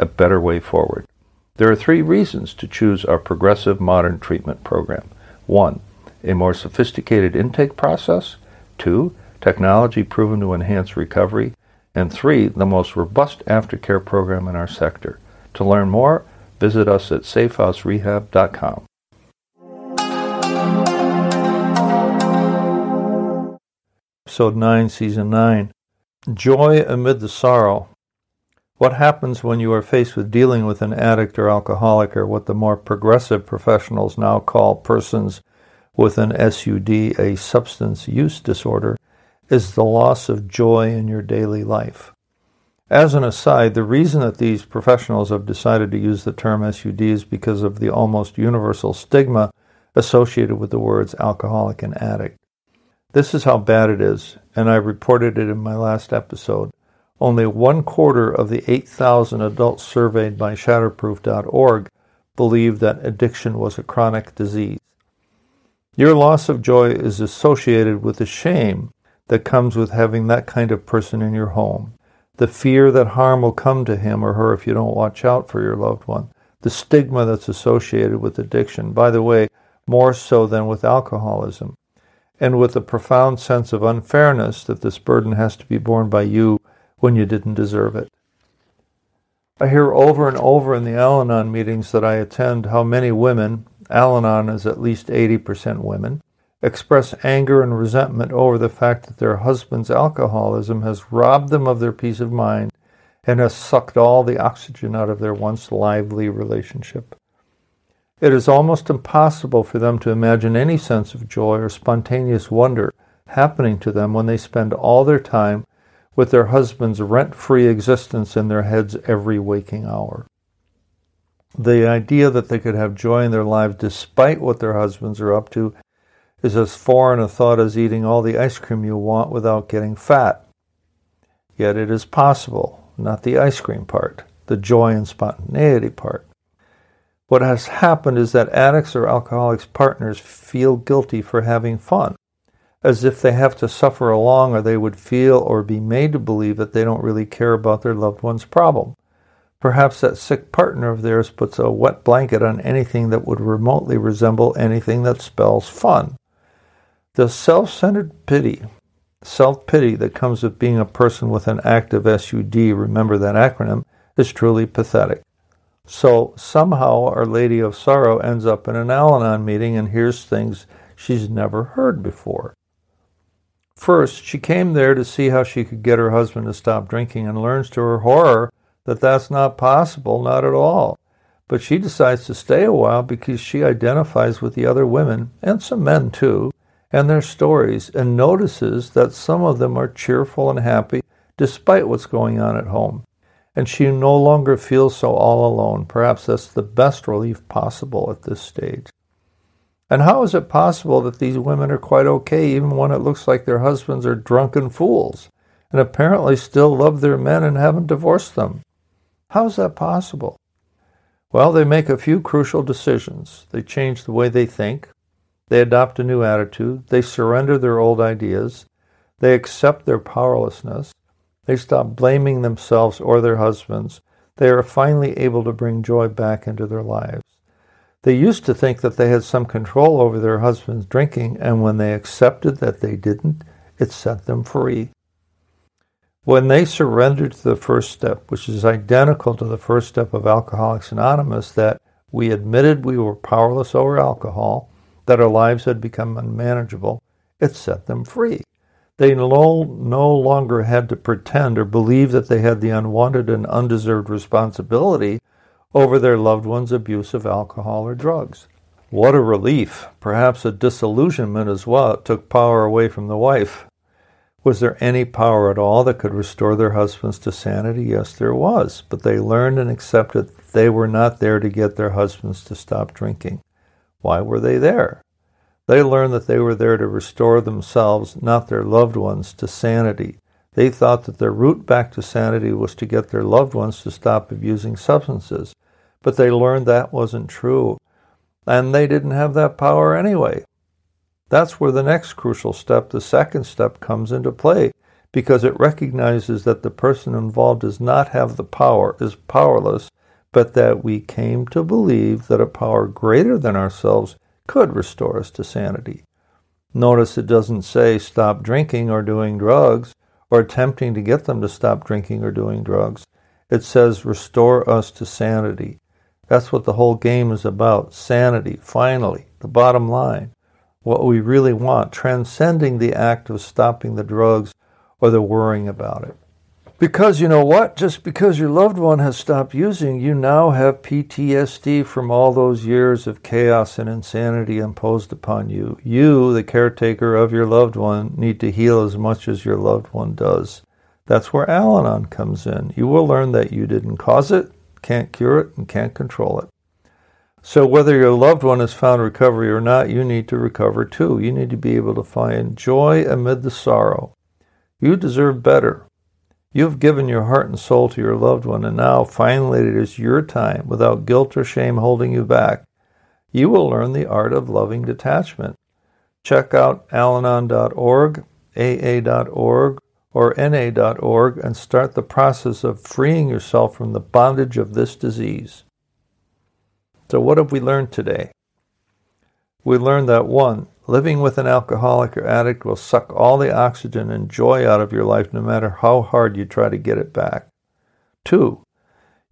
a better way forward. There are three reasons to choose our progressive modern treatment program. One, a more sophisticated intake process. Two, technology proven to enhance recovery. And three, the most robust aftercare program in our sector. To learn more, visit us at safehouserehab.com. Episode 9, Season 9 Joy Amid the Sorrow what happens when you are faced with dealing with an addict or alcoholic, or what the more progressive professionals now call persons with an SUD, a substance use disorder, is the loss of joy in your daily life. As an aside, the reason that these professionals have decided to use the term SUD is because of the almost universal stigma associated with the words alcoholic and addict. This is how bad it is, and I reported it in my last episode. Only one quarter of the 8,000 adults surveyed by Shatterproof.org believed that addiction was a chronic disease. Your loss of joy is associated with the shame that comes with having that kind of person in your home, the fear that harm will come to him or her if you don't watch out for your loved one, the stigma that's associated with addiction, by the way, more so than with alcoholism, and with a profound sense of unfairness that this burden has to be borne by you when you didn't deserve it. I hear over and over in the Al Anon meetings that I attend how many women, Al Anon is at least 80% women, express anger and resentment over the fact that their husband's alcoholism has robbed them of their peace of mind and has sucked all the oxygen out of their once lively relationship. It is almost impossible for them to imagine any sense of joy or spontaneous wonder happening to them when they spend all their time with their husband's rent free existence in their heads every waking hour. The idea that they could have joy in their lives despite what their husbands are up to is as foreign a thought as eating all the ice cream you want without getting fat. Yet it is possible, not the ice cream part, the joy and spontaneity part. What has happened is that addicts or alcoholics' partners feel guilty for having fun as if they have to suffer along or they would feel or be made to believe that they don't really care about their loved one's problem. Perhaps that sick partner of theirs puts a wet blanket on anything that would remotely resemble anything that spells fun. The self centered pity, self pity that comes with being a person with an active SUD, remember that acronym, is truly pathetic. So somehow Our Lady of Sorrow ends up in an Al Anon meeting and hears things she's never heard before. First, she came there to see how she could get her husband to stop drinking and learns to her horror that that's not possible, not at all. But she decides to stay a while because she identifies with the other women, and some men too, and their stories, and notices that some of them are cheerful and happy despite what's going on at home. And she no longer feels so all alone. Perhaps that's the best relief possible at this stage. And how is it possible that these women are quite okay even when it looks like their husbands are drunken fools and apparently still love their men and haven't divorced them? How is that possible? Well, they make a few crucial decisions. They change the way they think. They adopt a new attitude. They surrender their old ideas. They accept their powerlessness. They stop blaming themselves or their husbands. They are finally able to bring joy back into their lives. They used to think that they had some control over their husband's drinking, and when they accepted that they didn't, it set them free. When they surrendered to the first step, which is identical to the first step of Alcoholics Anonymous, that we admitted we were powerless over alcohol, that our lives had become unmanageable, it set them free. They no, no longer had to pretend or believe that they had the unwanted and undeserved responsibility over their loved one's abuse of alcohol or drugs. What a relief, perhaps a disillusionment as well. It took power away from the wife. Was there any power at all that could restore their husbands to sanity? Yes, there was. But they learned and accepted they were not there to get their husbands to stop drinking. Why were they there? They learned that they were there to restore themselves, not their loved ones, to sanity. They thought that their route back to sanity was to get their loved ones to stop abusing substances. But they learned that wasn't true. And they didn't have that power anyway. That's where the next crucial step, the second step, comes into play because it recognizes that the person involved does not have the power, is powerless, but that we came to believe that a power greater than ourselves could restore us to sanity. Notice it doesn't say stop drinking or doing drugs or attempting to get them to stop drinking or doing drugs. It says restore us to sanity. That's what the whole game is about sanity, finally, the bottom line what we really want, transcending the act of stopping the drugs or the worrying about it. Because you know what? Just because your loved one has stopped using, you now have PTSD from all those years of chaos and insanity imposed upon you. You, the caretaker of your loved one, need to heal as much as your loved one does. That's where Al Anon comes in. You will learn that you didn't cause it, can't cure it, and can't control it. So, whether your loved one has found recovery or not, you need to recover too. You need to be able to find joy amid the sorrow. You deserve better. You have given your heart and soul to your loved one, and now finally it is your time, without guilt or shame holding you back. You will learn the art of loving detachment. Check out alanon.org, aa.org, or na.org and start the process of freeing yourself from the bondage of this disease. So, what have we learned today? We learned that one, living with an alcoholic or addict will suck all the oxygen and joy out of your life no matter how hard you try to get it back. Two,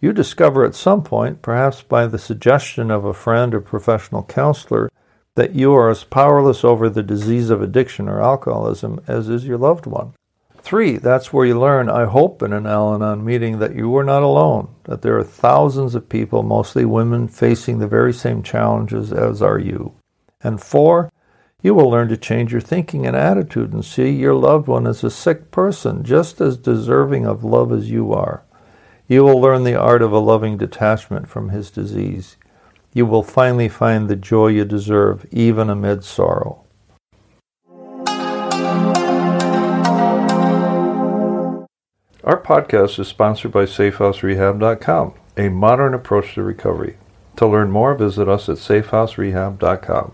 you discover at some point, perhaps by the suggestion of a friend or professional counselor, that you are as powerless over the disease of addiction or alcoholism as is your loved one. Three, that's where you learn, I hope, in an Al Anon meeting that you are not alone, that there are thousands of people, mostly women, facing the very same challenges as are you. And four, you will learn to change your thinking and attitude and see your loved one as a sick person, just as deserving of love as you are. You will learn the art of a loving detachment from his disease. You will finally find the joy you deserve, even amid sorrow. Our podcast is sponsored by SafeHouseRehab.com, a modern approach to recovery. To learn more, visit us at SafeHouseRehab.com.